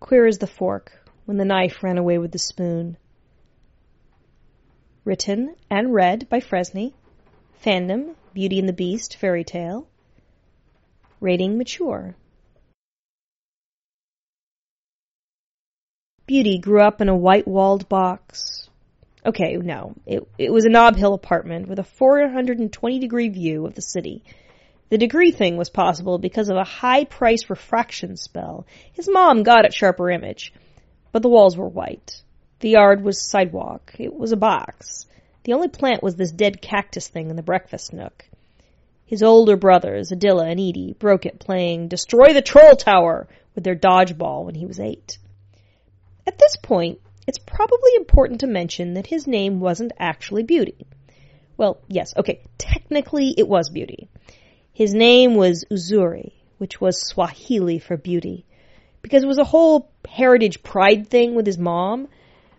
Queer as the fork when the knife ran away with the spoon. Written and read by Fresney. Fandom, Beauty and the Beast fairy tale. Rating mature. Beauty grew up in a white walled box. Okay, no. It, it was a Nob Hill apartment with a 420 degree view of the city. The degree thing was possible because of a high price refraction spell his mom got at Sharper Image. But the walls were white. The yard was sidewalk. It was a box. The only plant was this dead cactus thing in the breakfast nook. His older brothers, Adilla and Edie, broke it playing Destroy the Troll Tower with their dodgeball when he was eight. At this point, it's probably important to mention that his name wasn't actually Beauty. Well, yes, okay, technically it was Beauty. His name was Uzuri, which was Swahili for beauty, because it was a whole heritage pride thing with his mom.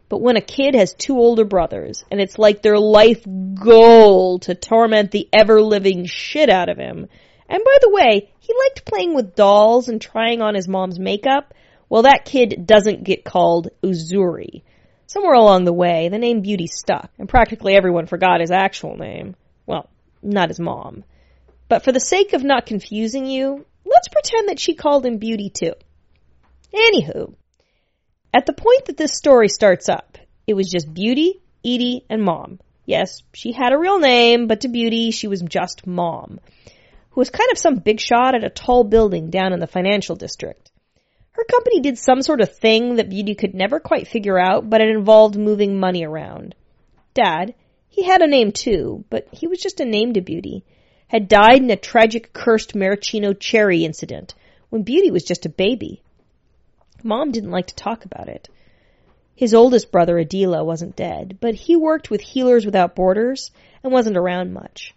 But when a kid has two older brothers, and it's like their life goal to torment the ever living shit out of him, and by the way, he liked playing with dolls and trying on his mom's makeup, well, that kid doesn't get called Uzuri. Somewhere along the way, the name Beauty stuck, and practically everyone forgot his actual name. Well, not his mom. But for the sake of not confusing you, let's pretend that she called him Beauty too. Anywho, at the point that this story starts up, it was just Beauty, Edie, and Mom. Yes, she had a real name, but to Beauty, she was just Mom, who was kind of some big shot at a tall building down in the financial district. Her company did some sort of thing that Beauty could never quite figure out, but it involved moving money around. Dad, he had a name too, but he was just a name to Beauty, had died in a tragic cursed maraschino cherry incident when Beauty was just a baby. Mom didn't like to talk about it. His oldest brother, Adila, wasn't dead, but he worked with Healers Without Borders and wasn't around much.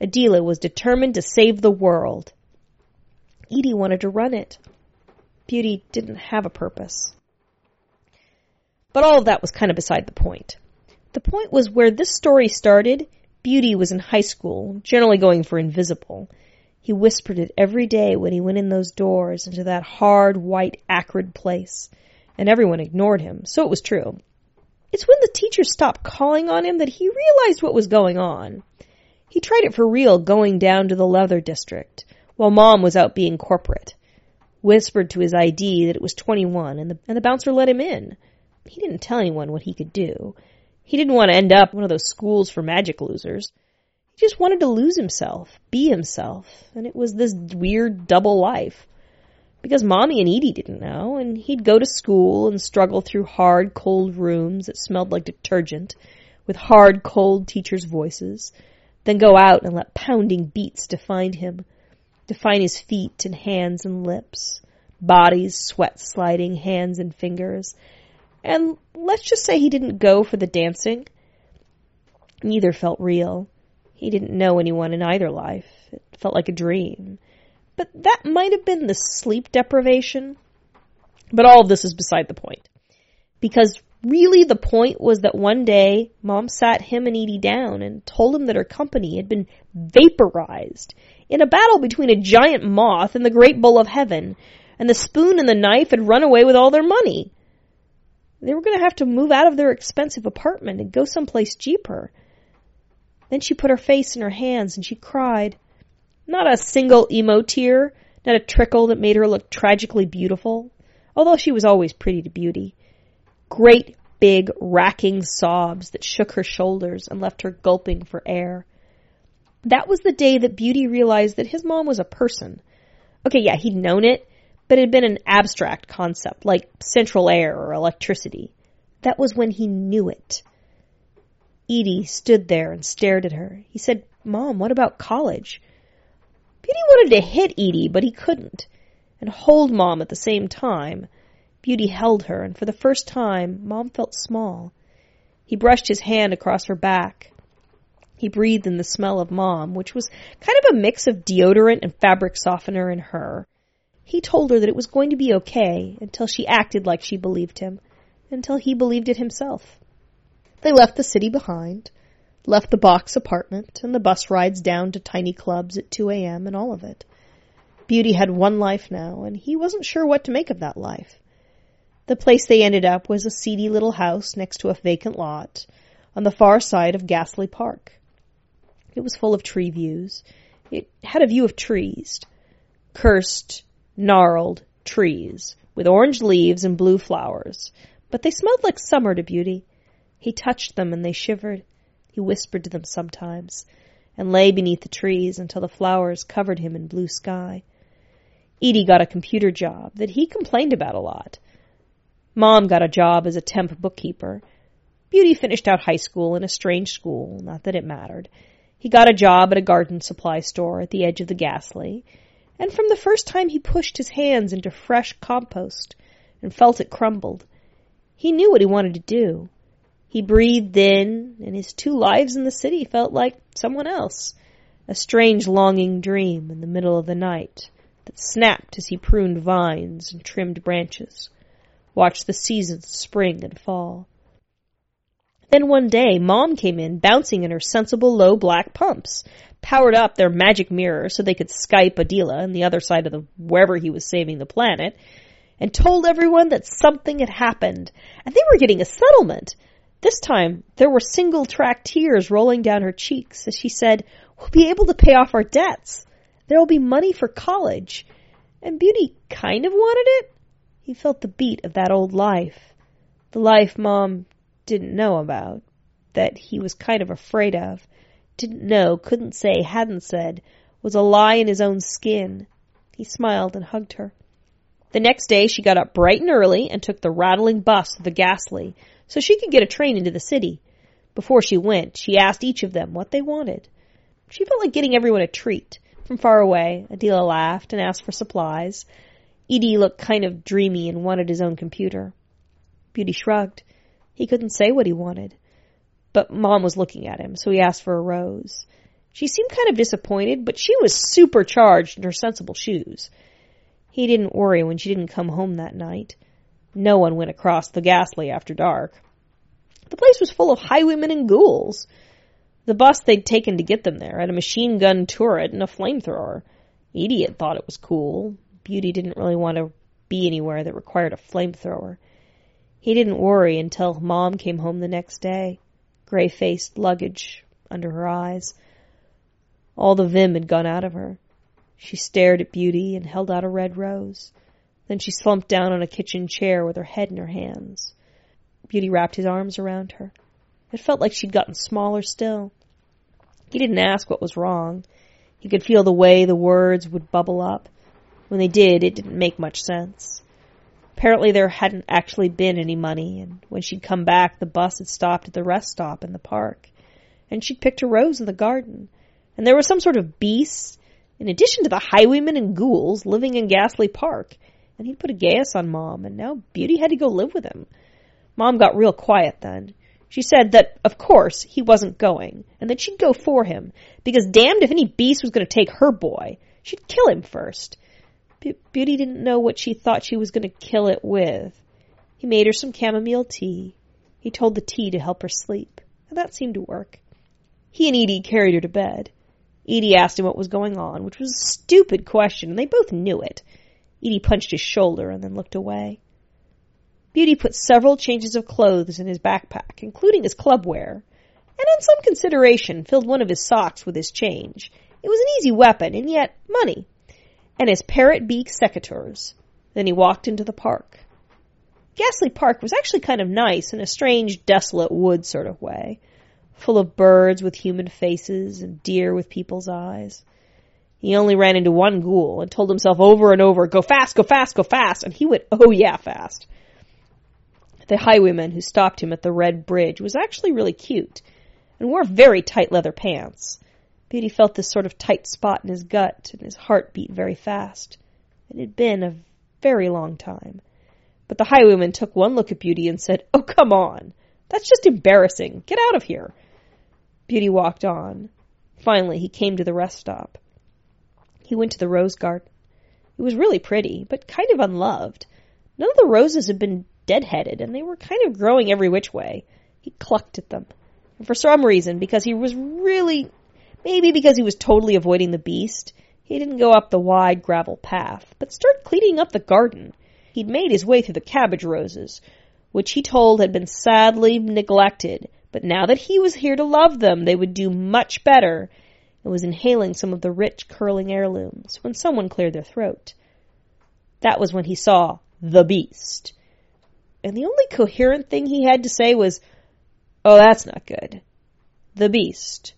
Adila was determined to save the world. Edie wanted to run it. Beauty didn't have a purpose. But all of that was kind of beside the point. The point was where this story started, Beauty was in high school, generally going for invisible, he whispered it every day when he went in those doors into that hard, white, acrid place. And everyone ignored him, so it was true. It's when the teachers stopped calling on him that he realized what was going on. He tried it for real going down to the leather district, while mom was out being corporate. Whispered to his ID that it was 21 and the, and the bouncer let him in. He didn't tell anyone what he could do. He didn't want to end up one of those schools for magic losers. He just wanted to lose himself, be himself, and it was this weird double life. Because Mommy and Edie didn't know, and he'd go to school and struggle through hard, cold rooms that smelled like detergent, with hard, cold teachers' voices, then go out and let pounding beats define him, define his feet and hands and lips, bodies, sweat sliding, hands and fingers. And let's just say he didn't go for the dancing. Neither felt real. He didn't know anyone in either life. It felt like a dream. But that might have been the sleep deprivation. But all of this is beside the point. Because really the point was that one day mom sat him and Edie down and told him that her company had been vaporized in a battle between a giant moth and the great bull of heaven, and the spoon and the knife had run away with all their money. They were going to have to move out of their expensive apartment and go someplace cheaper. Then she put her face in her hands and she cried. Not a single emo tear, not a trickle that made her look tragically beautiful, although she was always pretty to beauty. Great, big, racking sobs that shook her shoulders and left her gulping for air. That was the day that Beauty realized that his mom was a person. Okay, yeah, he'd known it, but it had been an abstract concept, like central air or electricity. That was when he knew it. Edie stood there and stared at her. He said, Mom, what about college? Beauty wanted to hit Edie, but he couldn't. And hold Mom at the same time. Beauty held her, and for the first time, Mom felt small. He brushed his hand across her back. He breathed in the smell of Mom, which was kind of a mix of deodorant and fabric softener in her. He told her that it was going to be okay until she acted like she believed him, until he believed it himself. They left the city behind, left the box apartment and the bus rides down to tiny clubs at 2 a.m. and all of it. Beauty had one life now, and he wasn't sure what to make of that life. The place they ended up was a seedy little house next to a vacant lot on the far side of Ghastly Park. It was full of tree views. It had a view of trees. Cursed, gnarled trees with orange leaves and blue flowers. But they smelled like summer to Beauty. He touched them and they shivered. He whispered to them sometimes and lay beneath the trees until the flowers covered him in blue sky. Edie got a computer job that he complained about a lot. Mom got a job as a temp bookkeeper. Beauty finished out high school in a strange school, not that it mattered. He got a job at a garden supply store at the edge of the Ghastly, and from the first time he pushed his hands into fresh compost and felt it crumbled, he knew what he wanted to do. He breathed in, and his two lives in the city felt like someone else, a strange longing dream in the middle of the night that snapped as he pruned vines and trimmed branches, watched the seasons spring and fall. Then one day, Mom came in, bouncing in her sensible low black pumps, powered up their magic mirror so they could Skype Adela on the other side of the wherever he was saving the planet, and told everyone that something had happened, and they were getting a settlement. This time, there were single track tears rolling down her cheeks as she said, We'll be able to pay off our debts. There will be money for college. And Beauty kind of wanted it. He felt the beat of that old life. The life Mom didn't know about. That he was kind of afraid of. Didn't know, couldn't say, hadn't said. Was a lie in his own skin. He smiled and hugged her. The next day she got up bright and early and took the rattling bus to the Ghastly so she could get a train into the city. Before she went, she asked each of them what they wanted. She felt like getting everyone a treat. From far away, Adela laughed and asked for supplies. Edie looked kind of dreamy and wanted his own computer. Beauty shrugged. He couldn't say what he wanted. But Mom was looking at him, so he asked for a rose. She seemed kind of disappointed, but she was supercharged in her sensible shoes. He didn't worry when she didn't come home that night. No one went across the ghastly after dark. The place was full of highwaymen and ghouls. The bus they'd taken to get them there had a machine gun turret and a flamethrower. Idiot thought it was cool. Beauty didn't really want to be anywhere that required a flamethrower. He didn't worry until Mom came home the next day, gray faced luggage under her eyes. All the vim had gone out of her. She stared at Beauty and held out a red rose. Then she slumped down on a kitchen chair with her head in her hands. Beauty wrapped his arms around her. It felt like she'd gotten smaller still. He didn't ask what was wrong. He could feel the way the words would bubble up. When they did, it didn't make much sense. Apparently there hadn't actually been any money, and when she'd come back, the bus had stopped at the rest stop in the park. And she'd picked a rose in the garden. And there was some sort of beast, in addition to the highwaymen and ghouls, living in Ghastly Park. And he'd put a geas on Mom, and now Beauty had to go live with him. Mom got real quiet then. She said that, of course, he wasn't going, and that she'd go for him, because damned if any beast was going to take her boy. She'd kill him first. Be- Beauty didn't know what she thought she was going to kill it with. He made her some chamomile tea. He told the tea to help her sleep, and that seemed to work. He and Edie carried her to bed. Edie asked him what was going on, which was a stupid question, and they both knew it. Edie punched his shoulder and then looked away. Beauty put several changes of clothes in his backpack, including his club wear, and on some consideration filled one of his socks with his change. It was an easy weapon, and yet money, and his parrot beak secateurs. Then he walked into the park. Ghastly Park was actually kind of nice in a strange, desolate wood sort of way, full of birds with human faces and deer with people's eyes. He only ran into one ghoul and told himself over and over, go fast, go fast, go fast, and he went, oh yeah, fast. The highwayman who stopped him at the red bridge was actually really cute and wore very tight leather pants. Beauty felt this sort of tight spot in his gut and his heart beat very fast. It had been a very long time. But the highwayman took one look at Beauty and said, Oh, come on. That's just embarrassing. Get out of here. Beauty walked on. Finally, he came to the rest stop. He went to the rose garden. It was really pretty, but kind of unloved. None of the roses had been deadheaded, and they were kind of growing every which way. He clucked at them. And for some reason, because he was really, maybe because he was totally avoiding the beast, he didn't go up the wide gravel path, but started cleaning up the garden. he'd made his way through the cabbage roses, which he told had been sadly neglected, but now that he was here to love them, they would do much better, and was inhaling some of the rich, curling heirlooms when someone cleared their throat. That was when he saw the beast. And the only coherent thing he had to say was, Oh, that's not good. The beast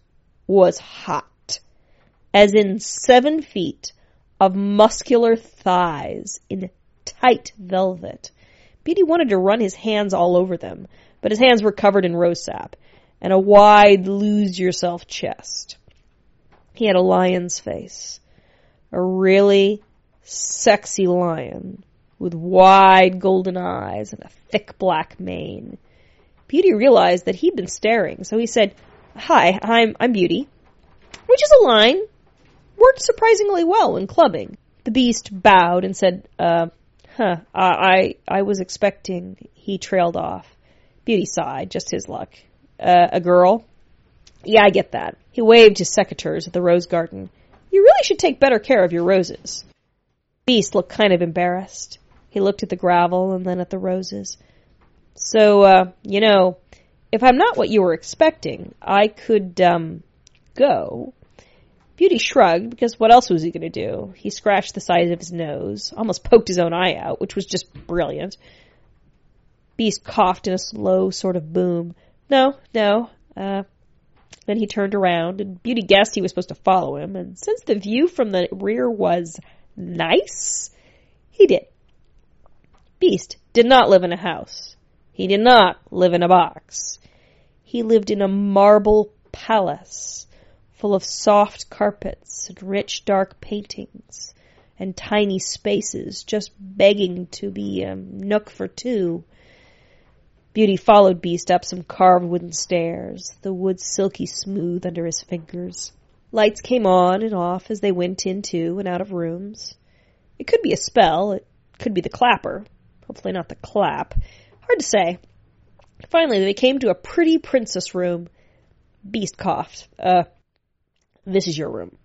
was hot. As in seven feet of muscular thighs in tight velvet. Beauty wanted to run his hands all over them, but his hands were covered in rose sap and a wide lose yourself chest. He had a lion's face. A really sexy lion with wide golden eyes and a thick black mane. Beauty realized that he'd been staring, so he said, Hi, I'm, I'm Beauty. Which is a line. Worked surprisingly well in clubbing. The beast bowed and said, uh, huh, I, I, was expecting, he trailed off. Beauty sighed, just his luck. Uh, a girl? Yeah, I get that. He waved his secateurs at the rose garden. You really should take better care of your roses. Beast looked kind of embarrassed. He looked at the gravel and then at the roses. So, uh, you know, if I'm not what you were expecting, I could, um, go. Beauty shrugged, because what else was he going to do? He scratched the side of his nose, almost poked his own eye out, which was just brilliant. Beast coughed in a slow sort of boom. No, no, uh, then he turned around, and Beauty guessed he was supposed to follow him, and since the view from the rear was nice? He did. Beast did not live in a house. He did not live in a box. He lived in a marble palace full of soft carpets and rich dark paintings and tiny spaces just begging to be a nook for two. Beauty followed Beast up some carved wooden stairs, the wood silky smooth under his fingers. Lights came on and off as they went into and out of rooms. It could be a spell. It could be the clapper. Hopefully not the clap. Hard to say. Finally, they came to a pretty princess room. Beast coughed. Uh, this is your room.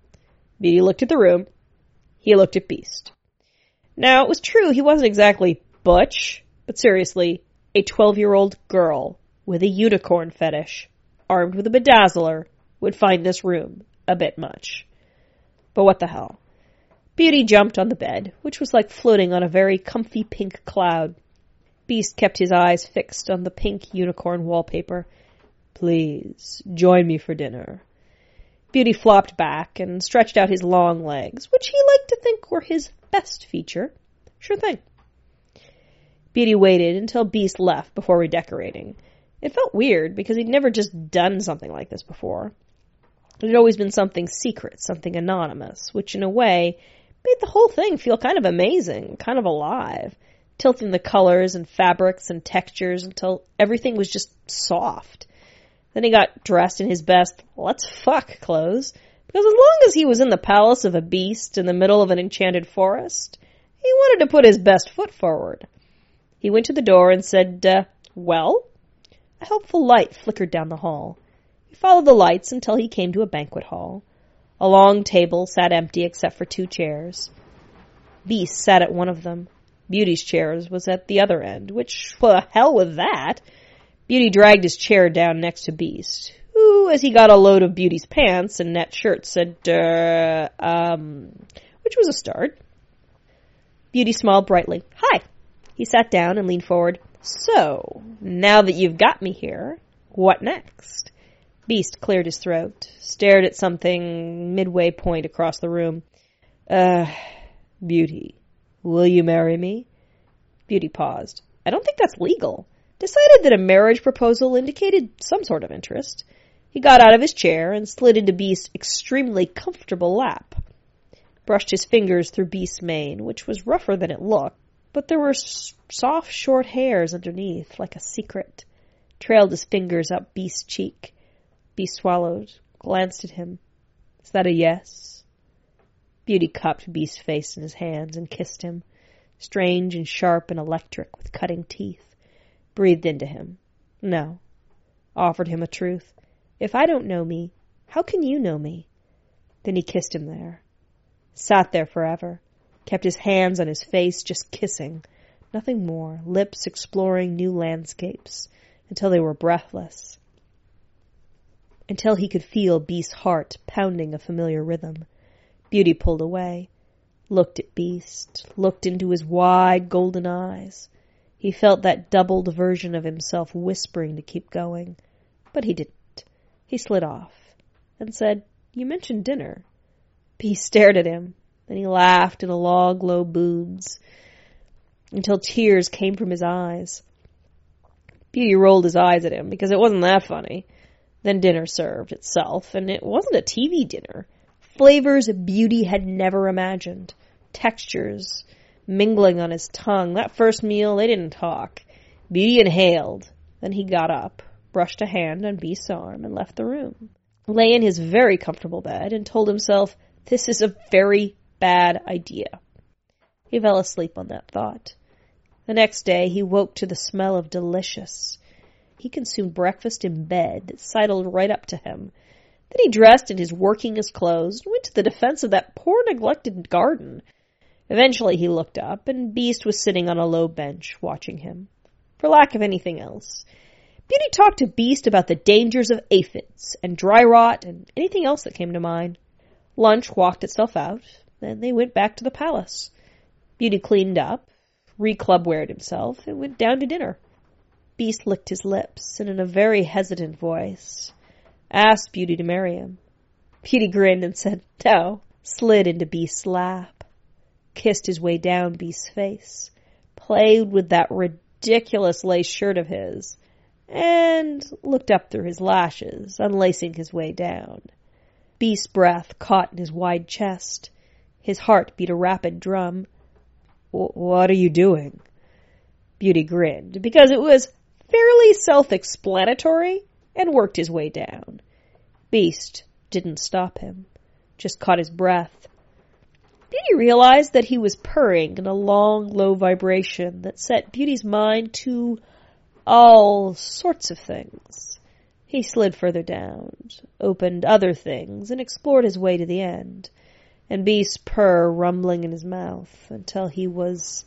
Beauty looked at the room. He looked at Beast. Now, it was true he wasn't exactly butch, but seriously, a 12 year old girl with a unicorn fetish, armed with a bedazzler, would find this room a bit much. But what the hell? Beauty jumped on the bed, which was like floating on a very comfy pink cloud. Beast kept his eyes fixed on the pink unicorn wallpaper. Please, join me for dinner. Beauty flopped back and stretched out his long legs, which he liked to think were his best feature. Sure thing. Beauty waited until Beast left before redecorating. It felt weird because he'd never just done something like this before. It had always been something secret, something anonymous, which in a way made the whole thing feel kind of amazing, kind of alive, tilting the colors and fabrics and textures until everything was just soft. Then he got dressed in his best let's fuck clothes, because as long as he was in the palace of a beast in the middle of an enchanted forest, he wanted to put his best foot forward. He went to the door and said, uh, well? A helpful light flickered down the hall. He followed the lights until he came to a banquet hall. A long table sat empty except for two chairs. Beast sat at one of them. Beauty's chair was at the other end, which, well, hell with that. Beauty dragged his chair down next to Beast, who, as he got a load of Beauty's pants and net shirt, said, uh, um, which was a start. Beauty smiled brightly. Hi. He sat down and leaned forward. So, now that you've got me here, what next? Beast cleared his throat, stared at something midway point across the room. Uh, Beauty, will you marry me? Beauty paused. I don't think that's legal. Decided that a marriage proposal indicated some sort of interest. He got out of his chair and slid into Beast's extremely comfortable lap. Brushed his fingers through Beast's mane, which was rougher than it looked, but there were soft, short hairs underneath, like a secret. Trailed his fingers up Beast's cheek. Beast swallowed, glanced at him. Is that a yes? Beauty cupped Beast's face in his hands and kissed him, strange and sharp and electric with cutting teeth. Breathed into him. No. Offered him a truth. If I don't know me, how can you know me? Then he kissed him there. Sat there forever. Kept his hands on his face, just kissing. Nothing more, lips exploring new landscapes until they were breathless. Until he could feel Beast's heart pounding a familiar rhythm. Beauty pulled away, looked at Beast, looked into his wide golden eyes. He felt that doubled version of himself whispering to keep going. But he didn't. He slid off and said, You mentioned dinner. Beast stared at him. Then he laughed in a long, low booms until tears came from his eyes. Beauty rolled his eyes at him because it wasn't that funny. Then dinner served itself, and it wasn't a TV dinner. Flavors Beauty had never imagined. Textures, mingling on his tongue. That first meal, they didn't talk. Beauty inhaled. Then he got up, brushed a hand on Beast's arm, and left the room. Lay in his very comfortable bed and told himself, this is a very bad idea. He fell asleep on that thought. The next day he woke to the smell of delicious. He consumed breakfast in bed that sidled right up to him. Then he dressed in his workingest clothes and went to the defense of that poor neglected garden. Eventually he looked up, and Beast was sitting on a low bench, watching him. For lack of anything else. Beauty talked to Beast about the dangers of aphids, and dry rot, and anything else that came to mind. Lunch walked itself out, then they went back to the palace. Beauty cleaned up, reclubwared himself, and went down to dinner. Beast licked his lips, and in a very hesitant voice, asked Beauty to marry him. Beauty grinned and said no, slid into Beast's lap kissed his way down Beast's face, played with that ridiculous lace shirt of his, and looked up through his lashes, unlacing his way down. Beast's breath caught in his wide chest. His heart beat a rapid drum. What are you doing? Beauty grinned, because it was fairly self-explanatory, and worked his way down. Beast didn't stop him, just caught his breath, Beauty realized that he was purring in a long, low vibration that set Beauty's mind to all sorts of things. He slid further down, opened other things, and explored his way to the end, and Beast's purr rumbling in his mouth until he was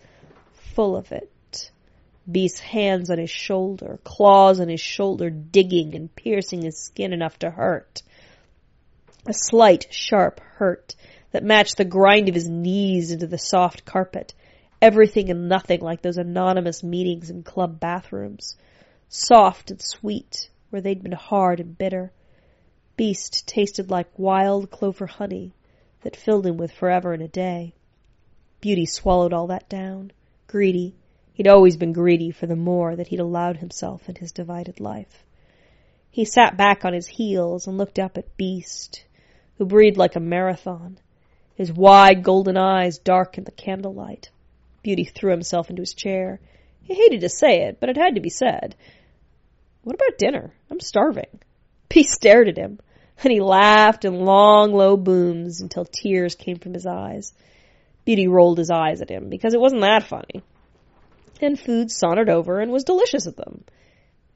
full of it. Beast's hands on his shoulder, claws on his shoulder digging and piercing his skin enough to hurt. A slight, sharp hurt that matched the grind of his knees into the soft carpet. Everything and nothing like those anonymous meetings in club bathrooms. Soft and sweet where they'd been hard and bitter. Beast tasted like wild clover honey that filled him with forever and a day. Beauty swallowed all that down. Greedy. He'd always been greedy for the more that he'd allowed himself in his divided life. He sat back on his heels and looked up at Beast, who breathed like a marathon, his wide golden eyes dark in the candlelight. Beauty threw himself into his chair. He hated to say it, but it had to be said. What about dinner? I'm starving. Beast stared at him, and he laughed in long, low booms until tears came from his eyes. Beauty rolled his eyes at him because it wasn't that funny. And food sauntered over and was delicious at them.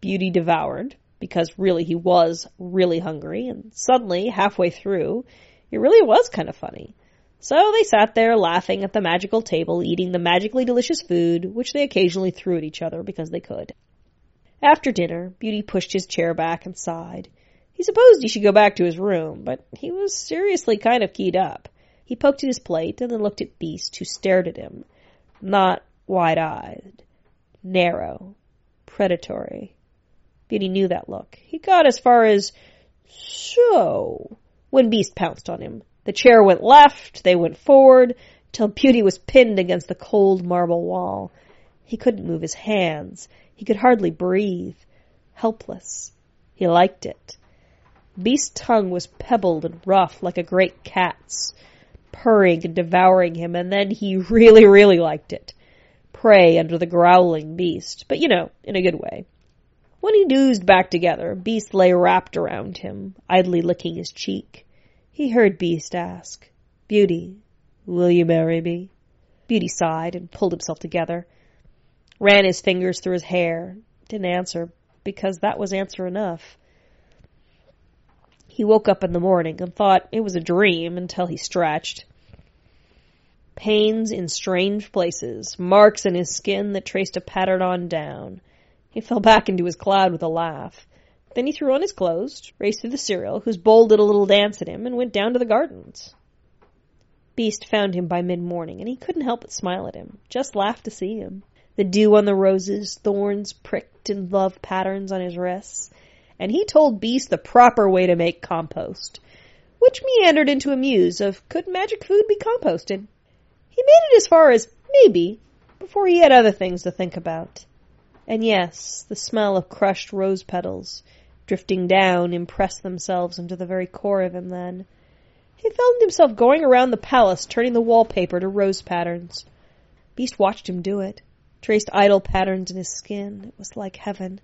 Beauty devoured because really he was really hungry, and suddenly, halfway through, it really was kind of funny. So they sat there laughing at the magical table, eating the magically delicious food, which they occasionally threw at each other because they could. After dinner, Beauty pushed his chair back and sighed. He supposed he should go back to his room, but he was seriously kind of keyed up. He poked at his plate and then looked at Beast, who stared at him. Not wide-eyed. Narrow. Predatory. Beauty knew that look. He got as far as, so, when Beast pounced on him. The chair went left, they went forward, till Beauty was pinned against the cold marble wall. He couldn't move his hands. He could hardly breathe. Helpless. He liked it. Beast's tongue was pebbled and rough like a great cat's, purring and devouring him, and then he really, really liked it. Prey under the growling beast, but you know, in a good way. When he oozed back together, Beast lay wrapped around him, idly licking his cheek. He heard Beast ask, Beauty, will you marry me? Beauty sighed and pulled himself together, ran his fingers through his hair, didn't answer, because that was answer enough. He woke up in the morning and thought it was a dream until he stretched. Pains in strange places, marks in his skin that traced a pattern on down. He fell back into his cloud with a laugh. Then he threw on his clothes, raced through the cereal, whose bowl did a little dance at him, and went down to the gardens. Beast found him by mid-morning, and he couldn't help but smile at him, just laugh to see him. The dew on the roses, thorns pricked in love patterns on his wrists, and he told Beast the proper way to make compost, which meandered into a muse of could magic food be composted? He made it as far as maybe before he had other things to think about. And yes, the smell of crushed rose petals drifting down impressed themselves into the very core of him then. He found himself going around the palace turning the wallpaper to rose patterns. Beast watched him do it, traced idle patterns in his skin. It was like heaven.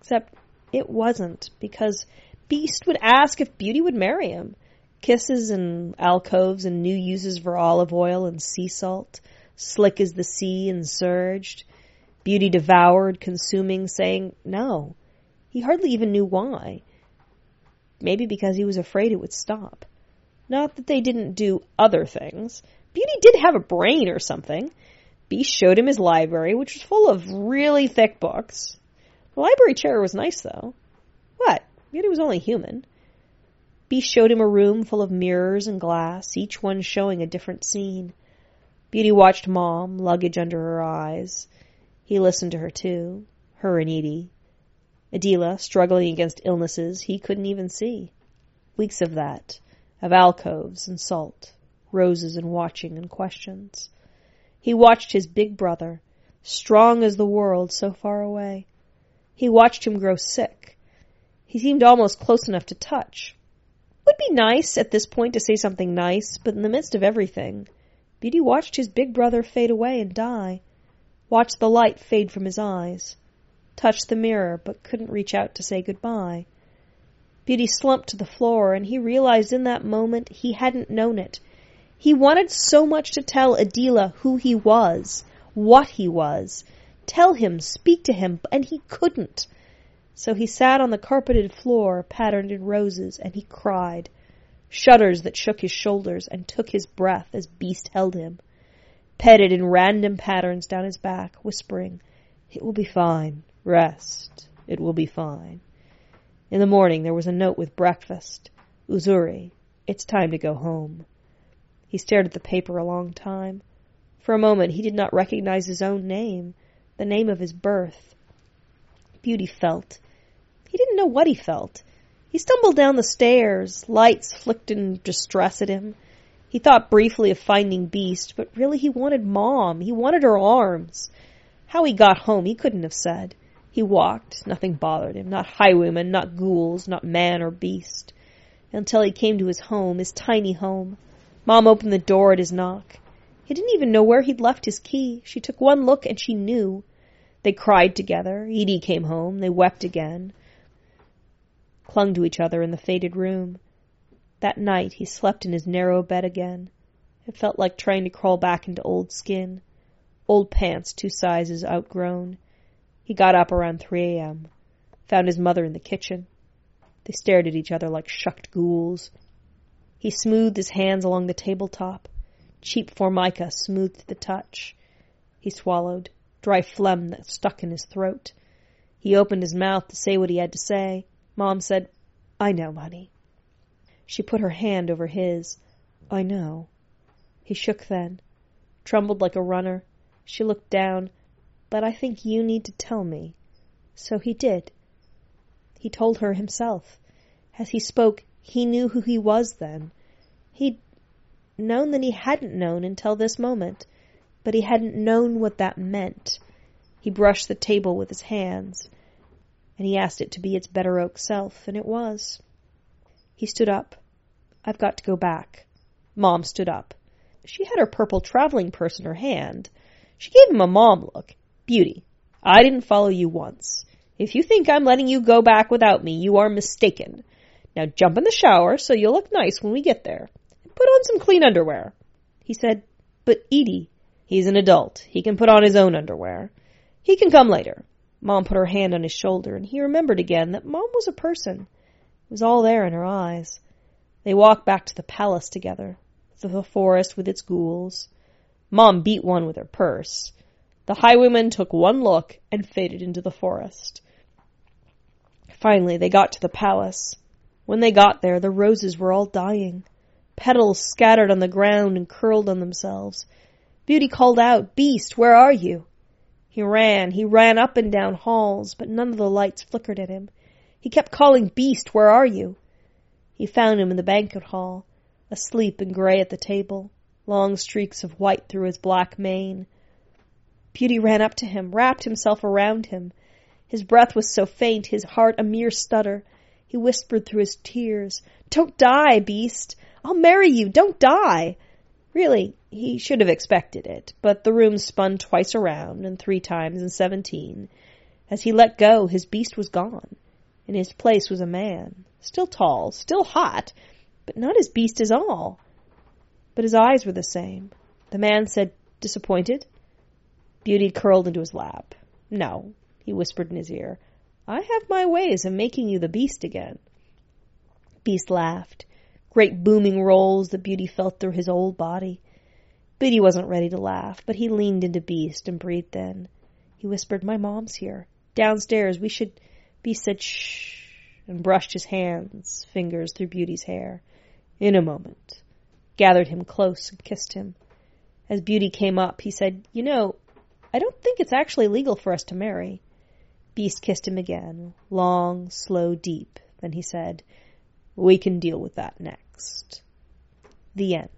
Except it wasn't, because Beast would ask if Beauty would marry him. Kisses and alcoves and new uses for olive oil and sea salt, slick as the sea and surged. Beauty devoured, consuming, saying no. He hardly even knew why. Maybe because he was afraid it would stop. Not that they didn't do other things. Beauty did have a brain or something. Beast showed him his library, which was full of really thick books. The library chair was nice, though. What? Beauty was only human. Beast showed him a room full of mirrors and glass, each one showing a different scene. Beauty watched Mom, luggage under her eyes. He listened to her too, her and Edie. Adela, struggling against illnesses he couldn't even see. Weeks of that, of alcoves and salt, roses and watching and questions. He watched his big brother, strong as the world so far away. He watched him grow sick. He seemed almost close enough to touch. It would be nice at this point to say something nice, but in the midst of everything, Beauty watched his big brother fade away and die watched the light fade from his eyes, touched the mirror but couldn't reach out to say goodbye. Beauty slumped to the floor and he realized in that moment he hadn't known it. He wanted so much to tell Adela who he was, what he was, tell him, speak to him, and he couldn't. So he sat on the carpeted floor patterned in roses and he cried, shudders that shook his shoulders and took his breath as Beast held him petted in random patterns down his back, whispering, It will be fine. Rest. It will be fine. In the morning there was a note with breakfast. Uzuri, it's time to go home. He stared at the paper a long time. For a moment he did not recognize his own name, the name of his birth. Beauty felt. He didn't know what he felt. He stumbled down the stairs, lights flicked in distress at him. He thought briefly of finding Beast, but really he wanted Mom. He wanted her arms. How he got home he couldn't have said. He walked. Nothing bothered him. Not highwaymen, not ghouls, not man or beast. Until he came to his home, his tiny home. Mom opened the door at his knock. He didn't even know where he'd left his key. She took one look and she knew. They cried together. Edie came home. They wept again. Clung to each other in the faded room. That night he slept in his narrow bed again. It felt like trying to crawl back into old skin. Old pants two sizes outgrown. He got up around 3 a.m. Found his mother in the kitchen. They stared at each other like shucked ghouls. He smoothed his hands along the tabletop. Cheap formica smoothed to the touch. He swallowed, dry phlegm that stuck in his throat. He opened his mouth to say what he had to say. Mom said, I know, honey. She put her hand over his. I know. He shook then, trembled like a runner. She looked down. But I think you need to tell me. So he did. He told her himself. As he spoke, he knew who he was then. He'd known that he hadn't known until this moment, but he hadn't known what that meant. He brushed the table with his hands, and he asked it to be its better oak self, and it was. He stood up. I've got to go back. Mom stood up. She had her purple traveling purse in her hand. She gave him a mom look. Beauty, I didn't follow you once. If you think I'm letting you go back without me, you are mistaken. Now jump in the shower so you'll look nice when we get there. Put on some clean underwear. He said, But Edie, he's an adult. He can put on his own underwear. He can come later. Mom put her hand on his shoulder, and he remembered again that Mom was a person. It was all there in her eyes. They walked back to the palace together, through the forest with its ghouls. Mom beat one with her purse. The highwayman took one look and faded into the forest. Finally, they got to the palace. When they got there, the roses were all dying. Petals scattered on the ground and curled on themselves. Beauty called out, Beast, where are you? He ran, he ran up and down halls, but none of the lights flickered at him. He kept calling, Beast, where are you? He found him in the banquet hall, asleep and gray at the table, long streaks of white through his black mane. Beauty ran up to him, wrapped himself around him. His breath was so faint, his heart a mere stutter. He whispered through his tears, Don't die, beast! I'll marry you! Don't die! Really, he should have expected it, but the room spun twice around and three times in seventeen. As he let go, his beast was gone. In his place was a man, still tall, still hot, but not as beast as all. But his eyes were the same. The man said, disappointed? Beauty curled into his lap. No, he whispered in his ear. I have my ways of making you the beast again. Beast laughed. Great booming rolls that Beauty felt through his old body. Beauty wasn't ready to laugh, but he leaned into Beast and breathed in. He whispered, My mom's here. Downstairs. We should Beast said shh and brushed his hands, fingers through Beauty's hair. In a moment. Gathered him close and kissed him. As Beauty came up, he said, You know, I don't think it's actually legal for us to marry. Beast kissed him again, long, slow, deep. Then he said, We can deal with that next. The end.